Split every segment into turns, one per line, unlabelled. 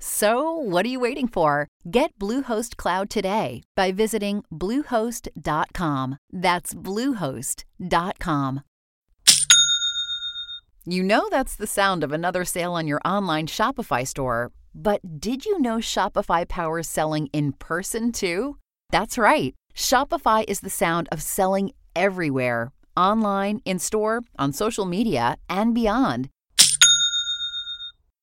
So, what are you waiting for? Get Bluehost Cloud today by visiting Bluehost.com. That's Bluehost.com. You know that's the sound of another sale on your online Shopify store, but did you know Shopify powers selling in person too? That's right. Shopify is the sound of selling everywhere online, in store, on social media, and beyond.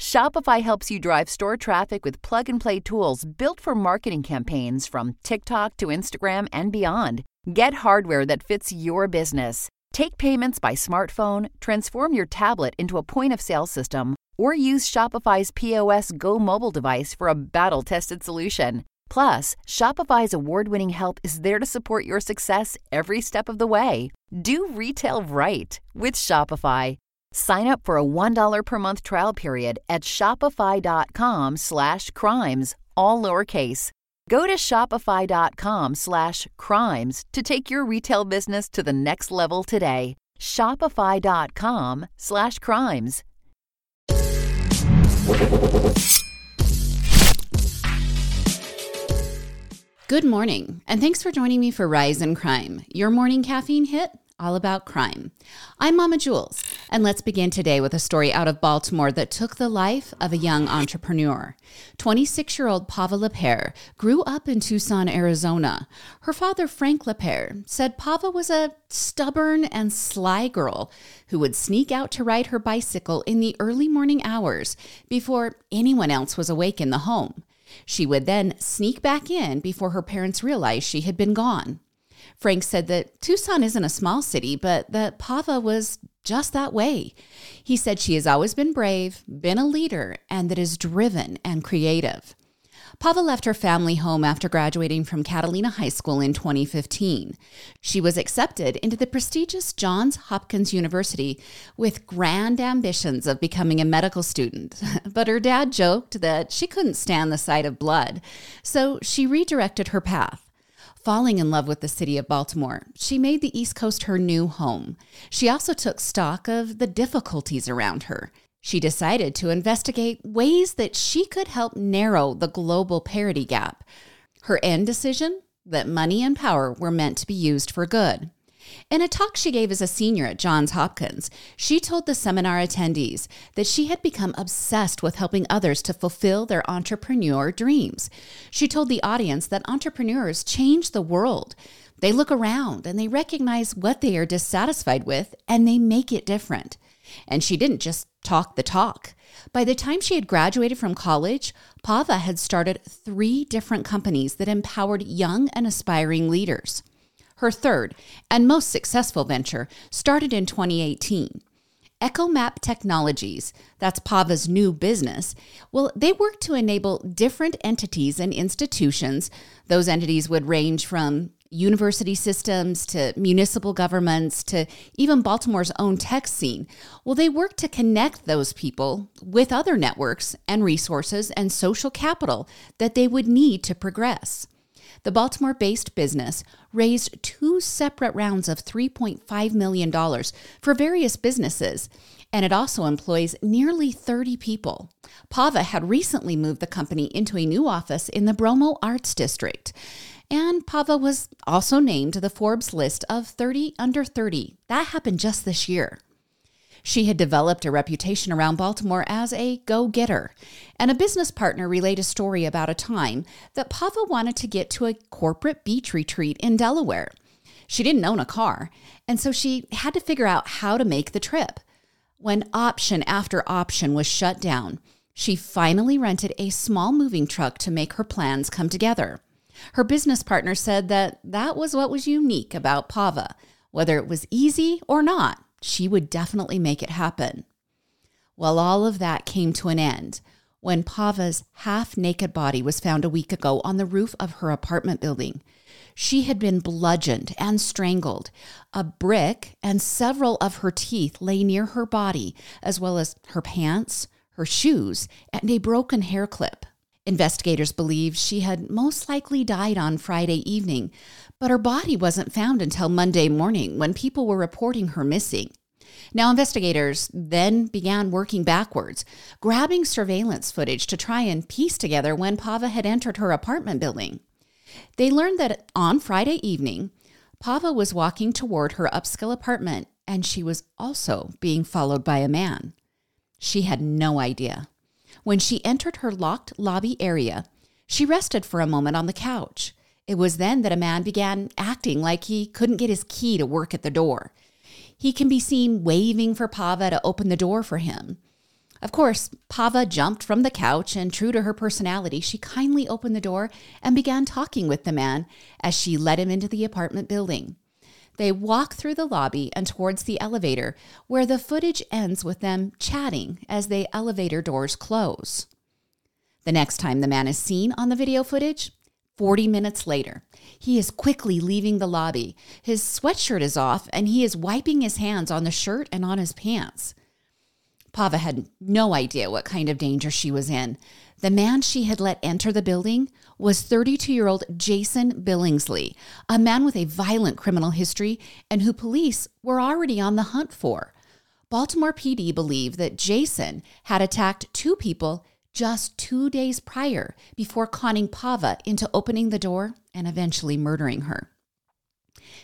Shopify helps you drive store traffic with plug and play tools built for marketing campaigns from TikTok to Instagram and beyond. Get hardware that fits your business. Take payments by smartphone, transform your tablet into a point of sale system, or use Shopify's POS Go mobile device for a battle tested solution. Plus, Shopify's award winning help is there to support your success every step of the way. Do retail right with Shopify. Sign up for a $1 per month trial period at shopify.com slash crimes, all lowercase. Go to shopify.com slash crimes to take your retail business to the next level today. Shopify.com slash crimes.
Good morning, and thanks for joining me for Rise and Crime, your morning caffeine hit all about crime. I'm Mama Jules, and let's begin today with a story out of Baltimore that took the life of a young entrepreneur. 26 year old Pava Lapere grew up in Tucson, Arizona. Her father, Frank Lapere, said Pava was a stubborn and sly girl who would sneak out to ride her bicycle in the early morning hours before anyone else was awake in the home. She would then sneak back in before her parents realized she had been gone. Frank said that Tucson isn't a small city, but that Pava was just that way. He said she has always been brave, been a leader, and that is driven and creative. Pava left her family home after graduating from Catalina High School in 2015. She was accepted into the prestigious Johns Hopkins University with grand ambitions of becoming a medical student. But her dad joked that she couldn't stand the sight of blood, so she redirected her path. Falling in love with the city of Baltimore, she made the East Coast her new home. She also took stock of the difficulties around her. She decided to investigate ways that she could help narrow the global parity gap. Her end decision? That money and power were meant to be used for good. In a talk she gave as a senior at Johns Hopkins, she told the seminar attendees that she had become obsessed with helping others to fulfill their entrepreneur dreams. She told the audience that entrepreneurs change the world. They look around and they recognize what they are dissatisfied with and they make it different. And she didn't just talk the talk. By the time she had graduated from college, Pava had started three different companies that empowered young and aspiring leaders. Her third and most successful venture started in 2018. EcoMap Technologies, that's Pava's new business, well, they work to enable different entities and institutions. Those entities would range from university systems to municipal governments to even Baltimore's own tech scene. Well, they work to connect those people with other networks and resources and social capital that they would need to progress the Baltimore based business raised two separate rounds of $3.5 million for various businesses. and it also employs nearly 30 people. Pava had recently moved the company into a new office in the Bromo Arts District. And Pava was also named the Forbes list of 30 under 30. That happened just this year. She had developed a reputation around Baltimore as a go getter, and a business partner relayed a story about a time that Pava wanted to get to a corporate beach retreat in Delaware. She didn't own a car, and so she had to figure out how to make the trip. When option after option was shut down, she finally rented a small moving truck to make her plans come together. Her business partner said that that was what was unique about Pava. Whether it was easy or not, she would definitely make it happen. Well, all of that came to an end when Pava's half naked body was found a week ago on the roof of her apartment building. She had been bludgeoned and strangled. A brick and several of her teeth lay near her body, as well as her pants, her shoes, and a broken hair clip. Investigators believe she had most likely died on Friday evening, but her body wasn't found until Monday morning when people were reporting her missing. Now, investigators then began working backwards, grabbing surveillance footage to try and piece together when Pava had entered her apartment building. They learned that on Friday evening, Pava was walking toward her upscale apartment and she was also being followed by a man. She had no idea. When she entered her locked lobby area, she rested for a moment on the couch. It was then that a man began acting like he couldn't get his key to work at the door. He can be seen waving for Pava to open the door for him. Of course, Pava jumped from the couch, and true to her personality, she kindly opened the door and began talking with the man as she led him into the apartment building. They walk through the lobby and towards the elevator, where the footage ends with them chatting as the elevator doors close. The next time the man is seen on the video footage, 40 minutes later, he is quickly leaving the lobby. His sweatshirt is off and he is wiping his hands on the shirt and on his pants. Pava had no idea what kind of danger she was in. The man she had let enter the building was 32 year old Jason Billingsley, a man with a violent criminal history and who police were already on the hunt for. Baltimore PD believed that Jason had attacked two people just two days prior before conning Pava into opening the door and eventually murdering her.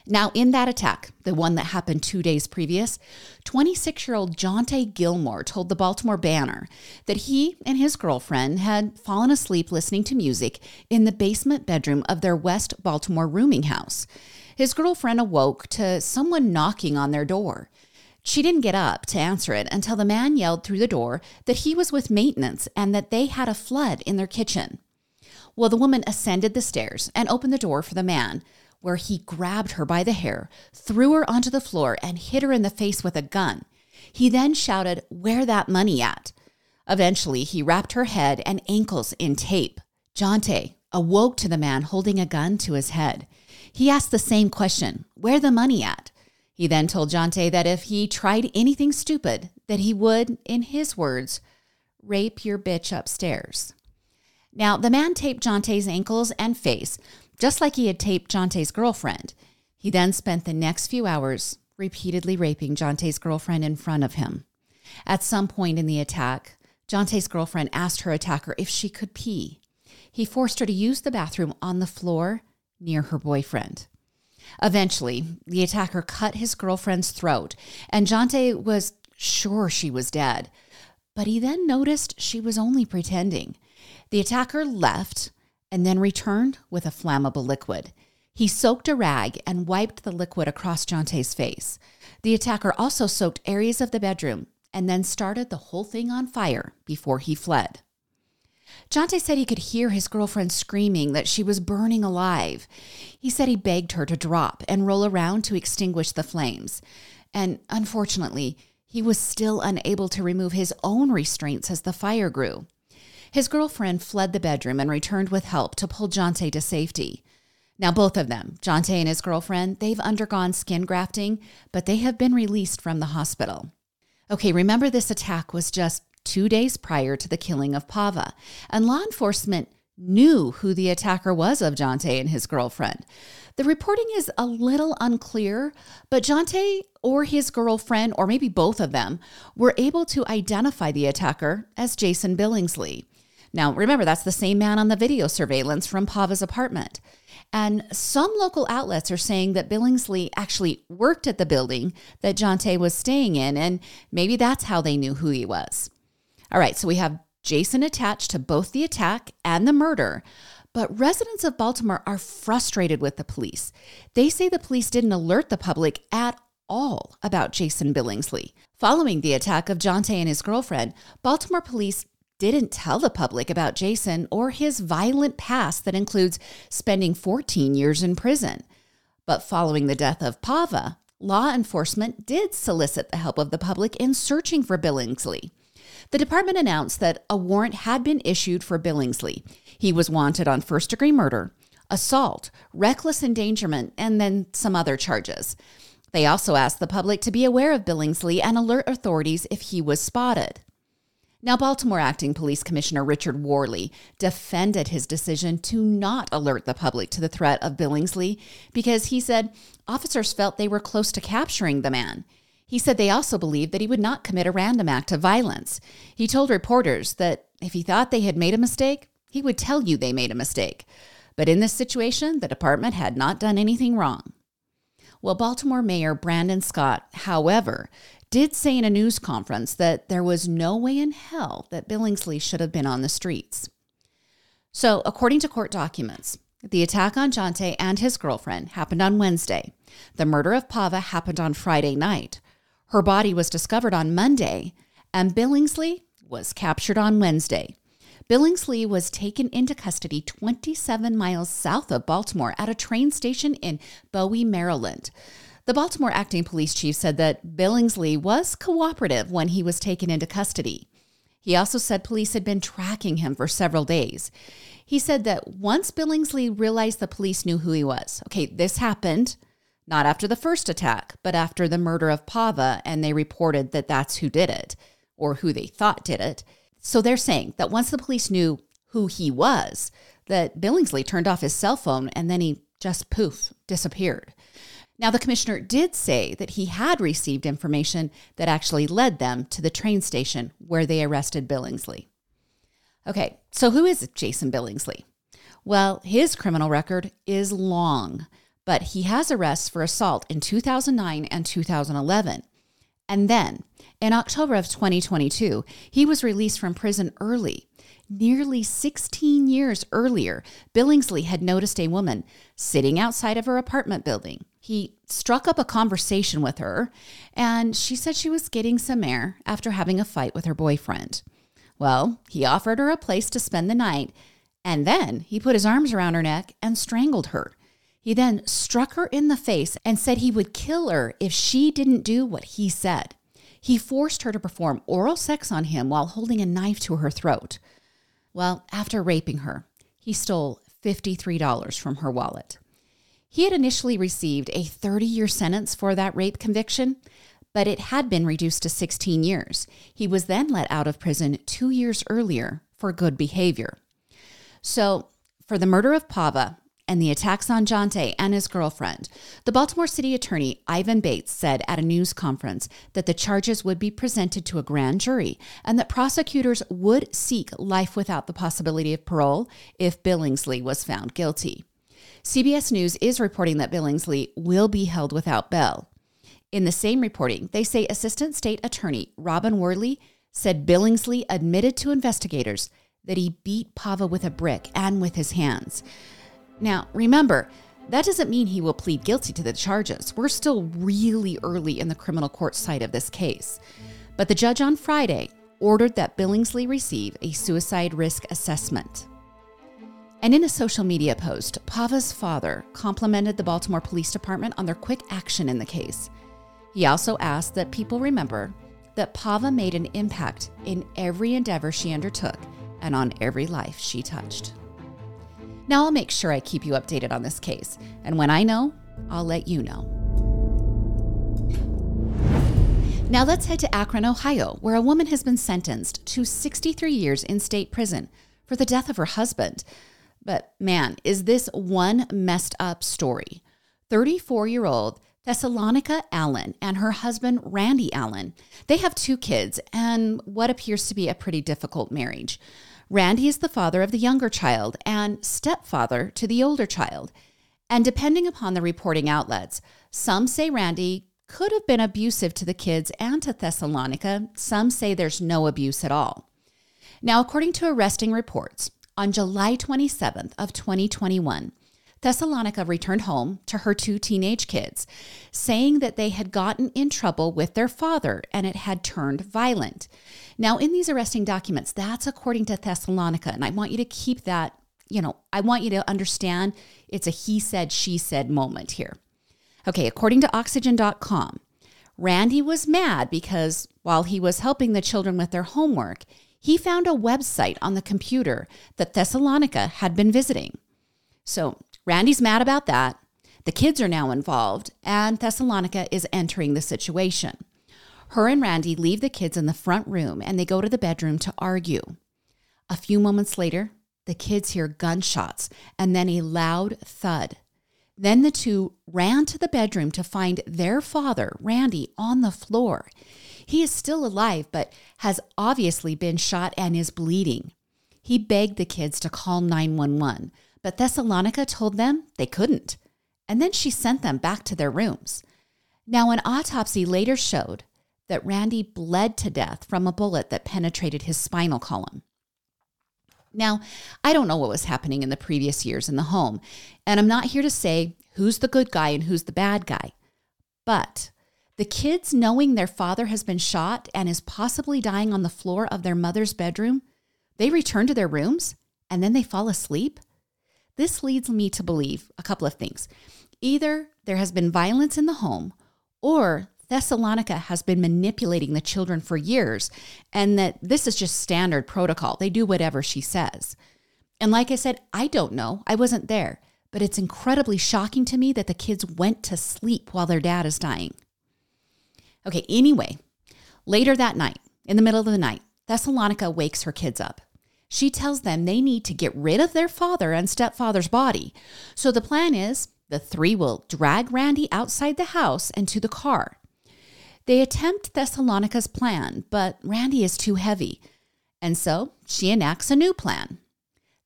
Now, in that attack, the one that happened two days previous, 26 year old Jonte Gilmore told the Baltimore Banner that he and his girlfriend had fallen asleep listening to music in the basement bedroom of their West Baltimore rooming house. His girlfriend awoke to someone knocking on their door. She didn't get up to answer it until the man yelled through the door that he was with maintenance and that they had a flood in their kitchen. Well, the woman ascended the stairs and opened the door for the man, where he grabbed her by the hair, threw her onto the floor, and hit her in the face with a gun. He then shouted, Where that money at? Eventually, he wrapped her head and ankles in tape. Jonte awoke to the man holding a gun to his head. He asked the same question, Where the money at? He then told Jonte that if he tried anything stupid, that he would, in his words, rape your bitch upstairs. Now, the man taped Jonte's ankles and face, just like he had taped Jonte's girlfriend. He then spent the next few hours repeatedly raping Jonte's girlfriend in front of him. At some point in the attack, Jonte's girlfriend asked her attacker if she could pee. He forced her to use the bathroom on the floor near her boyfriend. Eventually, the attacker cut his girlfriend's throat, and Jonte was sure she was dead. But he then noticed she was only pretending. The attacker left and then returned with a flammable liquid. He soaked a rag and wiped the liquid across Jonte's face. The attacker also soaked areas of the bedroom and then started the whole thing on fire before he fled. Jonte said he could hear his girlfriend screaming that she was burning alive. He said he begged her to drop and roll around to extinguish the flames. And unfortunately, he was still unable to remove his own restraints as the fire grew. His girlfriend fled the bedroom and returned with help to pull Jonte to safety. Now, both of them, Jonte and his girlfriend, they've undergone skin grafting, but they have been released from the hospital. Okay, remember this attack was just two days prior to the killing of Pava, and law enforcement knew who the attacker was of Jonte and his girlfriend. The reporting is a little unclear, but Jonte or his girlfriend, or maybe both of them, were able to identify the attacker as Jason Billingsley. Now, remember, that's the same man on the video surveillance from Pava's apartment. And some local outlets are saying that Billingsley actually worked at the building that Jonte was staying in, and maybe that's how they knew who he was. All right, so we have Jason attached to both the attack and the murder. But residents of Baltimore are frustrated with the police. They say the police didn't alert the public at all about Jason Billingsley. Following the attack of Jonte and his girlfriend, Baltimore police didn't tell the public about Jason or his violent past that includes spending 14 years in prison. But following the death of Pava, law enforcement did solicit the help of the public in searching for Billingsley. The department announced that a warrant had been issued for Billingsley. He was wanted on first degree murder, assault, reckless endangerment, and then some other charges. They also asked the public to be aware of Billingsley and alert authorities if he was spotted. Now, Baltimore Acting Police Commissioner Richard Worley defended his decision to not alert the public to the threat of Billingsley because he said officers felt they were close to capturing the man. He said they also believed that he would not commit a random act of violence. He told reporters that if he thought they had made a mistake, he would tell you they made a mistake. But in this situation, the department had not done anything wrong. Well, Baltimore Mayor Brandon Scott, however, did say in a news conference that there was no way in hell that Billingsley should have been on the streets. So, according to court documents, the attack on Jonte and his girlfriend happened on Wednesday. The murder of Pava happened on Friday night. Her body was discovered on Monday, and Billingsley was captured on Wednesday. Billingsley was taken into custody 27 miles south of Baltimore at a train station in Bowie, Maryland. The Baltimore acting police chief said that Billingsley was cooperative when he was taken into custody. He also said police had been tracking him for several days. He said that once Billingsley realized the police knew who he was, okay, this happened not after the first attack, but after the murder of Pava, and they reported that that's who did it, or who they thought did it. So they're saying that once the police knew who he was, that Billingsley turned off his cell phone and then he just poof disappeared. Now, the commissioner did say that he had received information that actually led them to the train station where they arrested Billingsley. Okay, so who is Jason Billingsley? Well, his criminal record is long, but he has arrests for assault in 2009 and 2011. And then, in October of 2022, he was released from prison early Nearly 16 years earlier, Billingsley had noticed a woman sitting outside of her apartment building. He struck up a conversation with her, and she said she was getting some air after having a fight with her boyfriend. Well, he offered her a place to spend the night, and then he put his arms around her neck and strangled her. He then struck her in the face and said he would kill her if she didn't do what he said. He forced her to perform oral sex on him while holding a knife to her throat. Well, after raping her, he stole $53 from her wallet. He had initially received a 30 year sentence for that rape conviction, but it had been reduced to 16 years. He was then let out of prison two years earlier for good behavior. So, for the murder of Pava, and the attacks on Jonte and his girlfriend, the Baltimore City Attorney Ivan Bates said at a news conference that the charges would be presented to a grand jury and that prosecutors would seek life without the possibility of parole if Billingsley was found guilty. CBS News is reporting that Billingsley will be held without bail. In the same reporting, they say Assistant State Attorney Robin Worley said Billingsley admitted to investigators that he beat Pava with a brick and with his hands. Now, remember, that doesn't mean he will plead guilty to the charges. We're still really early in the criminal court side of this case. But the judge on Friday ordered that Billingsley receive a suicide risk assessment. And in a social media post, Pava's father complimented the Baltimore Police Department on their quick action in the case. He also asked that people remember that Pava made an impact in every endeavor she undertook and on every life she touched. Now I'll make sure I keep you updated on this case, and when I know, I'll let you know. Now let's head to Akron, Ohio, where a woman has been sentenced to 63 years in state prison for the death of her husband. But man, is this one messed up story. 34 year old Thessalonica Allen and her husband Randy Allen. They have two kids and what appears to be a pretty difficult marriage. Randy is the father of the younger child and stepfather to the older child. And depending upon the reporting outlets, some say Randy could have been abusive to the kids and to Thessalonica. Some say there's no abuse at all. Now, according to arresting reports, on July 27th of 2021, Thessalonica returned home to her two teenage kids, saying that they had gotten in trouble with their father and it had turned violent. Now, in these arresting documents, that's according to Thessalonica, and I want you to keep that, you know, I want you to understand it's a he said, she said moment here. Okay, according to Oxygen.com, Randy was mad because while he was helping the children with their homework, he found a website on the computer that Thessalonica had been visiting. So Randy's mad about that. The kids are now involved, and Thessalonica is entering the situation. Her and Randy leave the kids in the front room and they go to the bedroom to argue. A few moments later, the kids hear gunshots and then a loud thud. Then the two ran to the bedroom to find their father, Randy, on the floor. He is still alive, but has obviously been shot and is bleeding. He begged the kids to call 911, but Thessalonica told them they couldn't. And then she sent them back to their rooms. Now, an autopsy later showed that Randy bled to death from a bullet that penetrated his spinal column. Now, I don't know what was happening in the previous years in the home, and I'm not here to say who's the good guy and who's the bad guy. But the kids knowing their father has been shot and is possibly dying on the floor of their mother's bedroom, they return to their rooms and then they fall asleep. This leads me to believe a couple of things. Either there has been violence in the home, or Thessalonica has been manipulating the children for years, and that this is just standard protocol. They do whatever she says. And like I said, I don't know. I wasn't there, but it's incredibly shocking to me that the kids went to sleep while their dad is dying. Okay, anyway, later that night, in the middle of the night, Thessalonica wakes her kids up. She tells them they need to get rid of their father and stepfather's body. So the plan is the three will drag Randy outside the house and to the car. They attempt Thessalonica's plan, but Randy is too heavy. And so she enacts a new plan.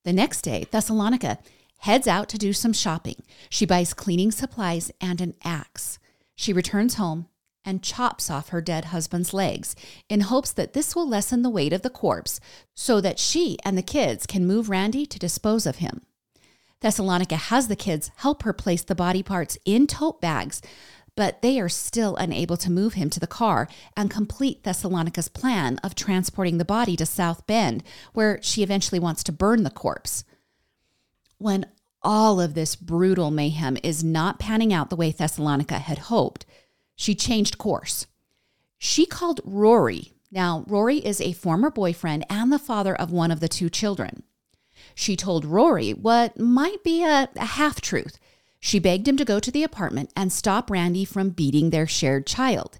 The next day, Thessalonica heads out to do some shopping. She buys cleaning supplies and an axe. She returns home and chops off her dead husband's legs in hopes that this will lessen the weight of the corpse so that she and the kids can move Randy to dispose of him. Thessalonica has the kids help her place the body parts in tote bags, but they are still unable to move him to the car and complete Thessalonica's plan of transporting the body to South Bend, where she eventually wants to burn the corpse. When all of this brutal mayhem is not panning out the way Thessalonica had hoped, she changed course. She called Rory. Now, Rory is a former boyfriend and the father of one of the two children. She told Rory what might be a, a half truth. She begged him to go to the apartment and stop Randy from beating their shared child.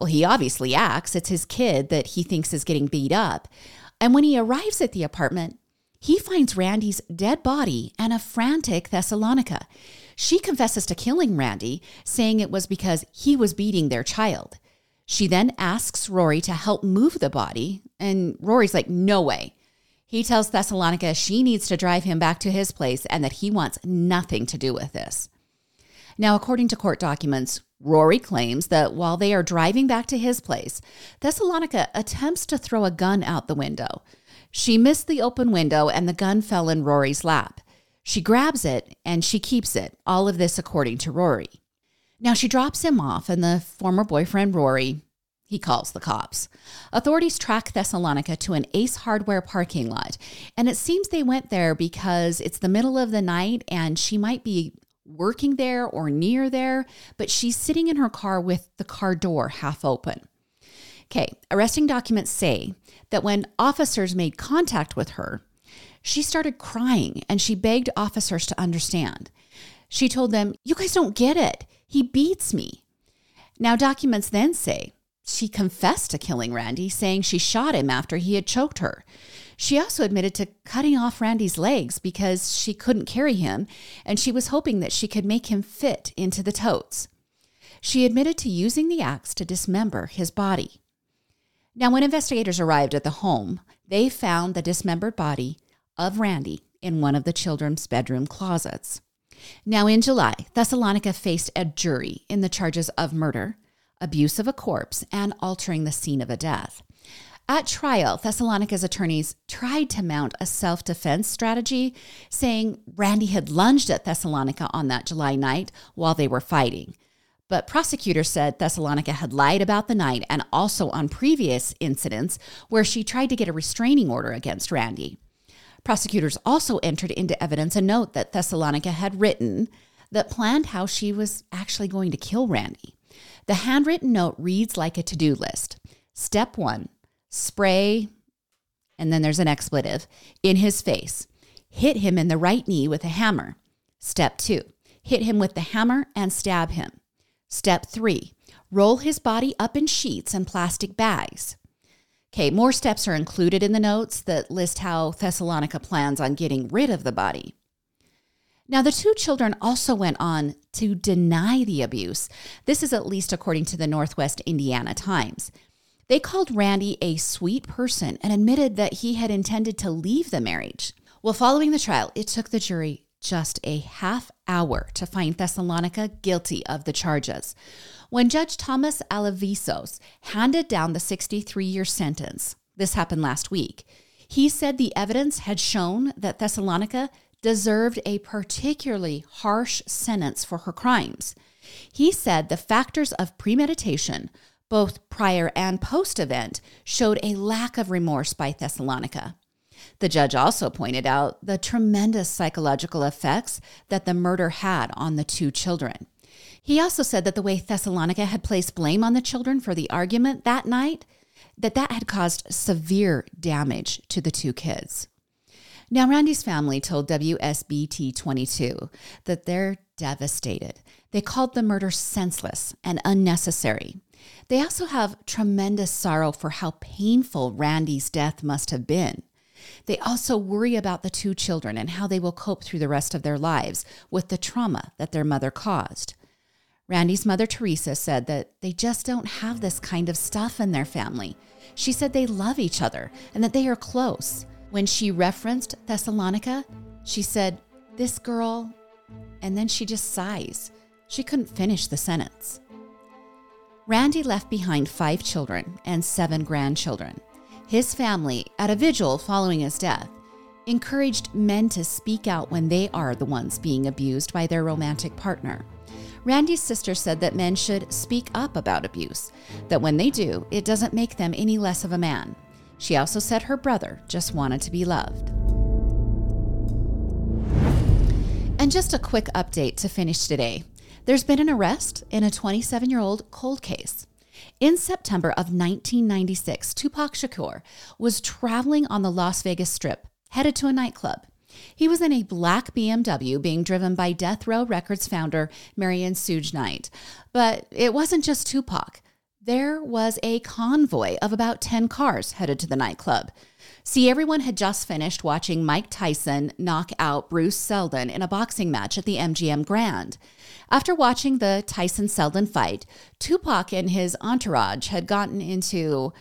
Well, he obviously acts. It's his kid that he thinks is getting beat up. And when he arrives at the apartment, he finds Randy's dead body and a frantic Thessalonica. She confesses to killing Randy, saying it was because he was beating their child. She then asks Rory to help move the body, and Rory's like, no way. He tells Thessalonica she needs to drive him back to his place and that he wants nothing to do with this. Now, according to court documents, Rory claims that while they are driving back to his place, Thessalonica attempts to throw a gun out the window. She missed the open window and the gun fell in Rory's lap. She grabs it and she keeps it, all of this according to Rory. Now she drops him off, and the former boyfriend, Rory, he calls the cops. Authorities track Thessalonica to an Ace Hardware parking lot, and it seems they went there because it's the middle of the night and she might be working there or near there, but she's sitting in her car with the car door half open. Okay, arresting documents say that when officers made contact with her, she started crying and she begged officers to understand. She told them, You guys don't get it. He beats me. Now, documents then say she confessed to killing Randy, saying she shot him after he had choked her. She also admitted to cutting off Randy's legs because she couldn't carry him, and she was hoping that she could make him fit into the totes. She admitted to using the axe to dismember his body. Now, when investigators arrived at the home, they found the dismembered body of Randy in one of the children's bedroom closets. Now, in July, Thessalonica faced a jury in the charges of murder, abuse of a corpse, and altering the scene of a death. At trial, Thessalonica's attorneys tried to mount a self defense strategy, saying Randy had lunged at Thessalonica on that July night while they were fighting. But prosecutors said Thessalonica had lied about the night and also on previous incidents where she tried to get a restraining order against Randy. Prosecutors also entered into evidence a note that Thessalonica had written that planned how she was actually going to kill Randy. The handwritten note reads like a to do list. Step one spray, and then there's an expletive, in his face. Hit him in the right knee with a hammer. Step two hit him with the hammer and stab him. Step three roll his body up in sheets and plastic bags. Okay, more steps are included in the notes that list how Thessalonica plans on getting rid of the body. Now, the two children also went on to deny the abuse. This is at least according to the Northwest Indiana Times. They called Randy a sweet person and admitted that he had intended to leave the marriage. Well, following the trial, it took the jury just a half hour to find Thessalonica guilty of the charges. When Judge Thomas Alevizos handed down the 63 year sentence, this happened last week, he said the evidence had shown that Thessalonica deserved a particularly harsh sentence for her crimes. He said the factors of premeditation, both prior and post event, showed a lack of remorse by Thessalonica. The judge also pointed out the tremendous psychological effects that the murder had on the two children. He also said that the way Thessalonica had placed blame on the children for the argument that night, that that had caused severe damage to the two kids. Now, Randy's family told WSBT 22 that they're devastated. They called the murder senseless and unnecessary. They also have tremendous sorrow for how painful Randy's death must have been. They also worry about the two children and how they will cope through the rest of their lives with the trauma that their mother caused. Randy's mother, Teresa, said that they just don't have this kind of stuff in their family. She said they love each other and that they are close. When she referenced Thessalonica, she said, This girl, and then she just sighs. She couldn't finish the sentence. Randy left behind five children and seven grandchildren. His family, at a vigil following his death, encouraged men to speak out when they are the ones being abused by their romantic partner. Randy's sister said that men should speak up about abuse, that when they do, it doesn't make them any less of a man. She also said her brother just wanted to be loved. And just a quick update to finish today. There's been an arrest in a 27 year old cold case. In September of 1996, Tupac Shakur was traveling on the Las Vegas Strip, headed to a nightclub. He was in a black BMW being driven by Death Row Records founder Marion Suge Knight. But it wasn't just Tupac. There was a convoy of about 10 cars headed to the nightclub. See, everyone had just finished watching Mike Tyson knock out Bruce Seldon in a boxing match at the MGM Grand. After watching the Tyson Seldon fight, Tupac and his entourage had gotten into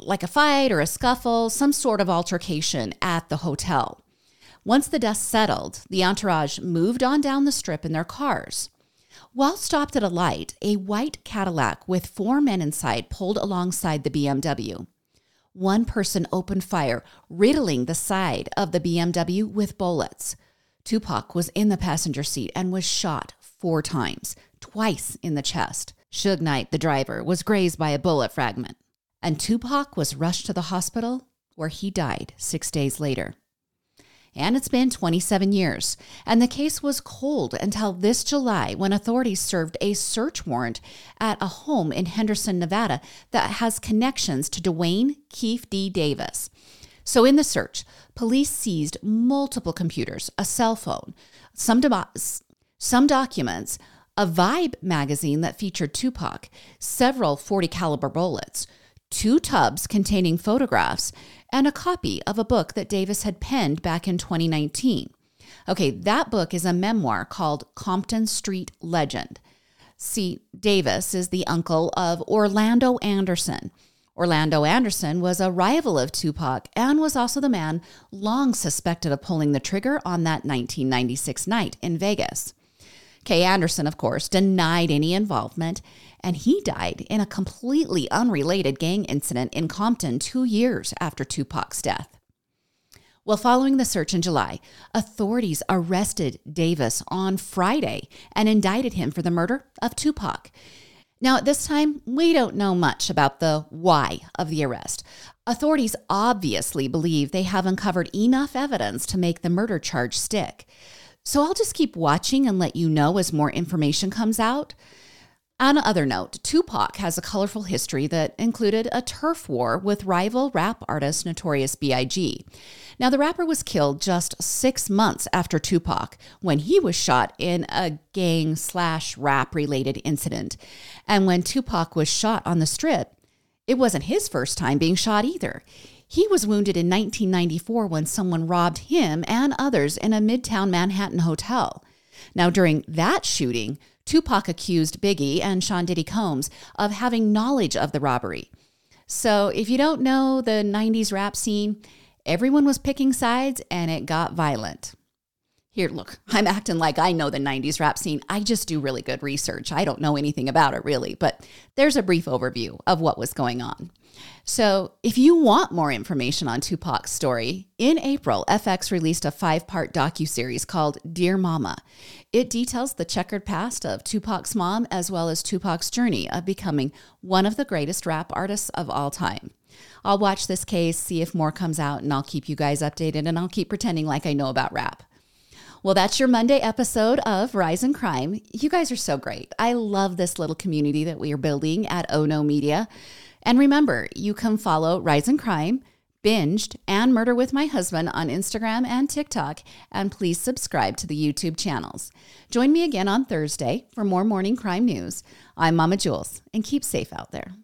like a fight or a scuffle, some sort of altercation at the hotel. Once the dust settled, the entourage moved on down the strip in their cars. While stopped at a light, a white Cadillac with four men inside pulled alongside the BMW. One person opened fire, riddling the side of the BMW with bullets. Tupac was in the passenger seat and was shot four times, twice in the chest. Suge Knight, the driver, was grazed by a bullet fragment. And Tupac was rushed to the hospital where he died six days later and it's been 27 years. And the case was cold until this July when authorities served a search warrant at a home in Henderson, Nevada that has connections to Duane Keffe D. Davis. So, in the search, police seized multiple computers, a cell phone, some, some documents, a Vibe magazine that featured Tupac, several 40 caliber bullets, two tubs containing photographs, and a copy of a book that Davis had penned back in 2019. Okay, that book is a memoir called Compton Street Legend. See, Davis is the uncle of Orlando Anderson. Orlando Anderson was a rival of Tupac and was also the man long suspected of pulling the trigger on that 1996 night in Vegas. Kay Anderson, of course, denied any involvement, and he died in a completely unrelated gang incident in Compton two years after Tupac's death. Well, following the search in July, authorities arrested Davis on Friday and indicted him for the murder of Tupac. Now, at this time, we don't know much about the why of the arrest. Authorities obviously believe they have uncovered enough evidence to make the murder charge stick. So I'll just keep watching and let you know as more information comes out. On another note, Tupac has a colorful history that included a turf war with rival rap artist Notorious B.I.G. Now, the rapper was killed just six months after Tupac when he was shot in a gang slash rap related incident. And when Tupac was shot on the strip, it wasn't his first time being shot either. He was wounded in 1994 when someone robbed him and others in a midtown Manhattan hotel. Now, during that shooting, Tupac accused Biggie and Sean Diddy Combs of having knowledge of the robbery. So, if you don't know the 90s rap scene, everyone was picking sides and it got violent. Here, look, I'm acting like I know the 90s rap scene. I just do really good research. I don't know anything about it really, but there's a brief overview of what was going on. So, if you want more information on Tupac's story, in April, FX released a five-part docu-series called Dear Mama. It details the checkered past of Tupac's mom as well as Tupac's journey of becoming one of the greatest rap artists of all time. I'll watch this case, see if more comes out, and I'll keep you guys updated and I'll keep pretending like I know about rap. Well, that's your Monday episode of Rise and Crime. You guys are so great. I love this little community that we are building at Ono Media. And remember, you can follow Rise and Crime, Binged, and Murder with My Husband on Instagram and TikTok. And please subscribe to the YouTube channels. Join me again on Thursday for more morning crime news. I'm Mama Jules, and keep safe out there.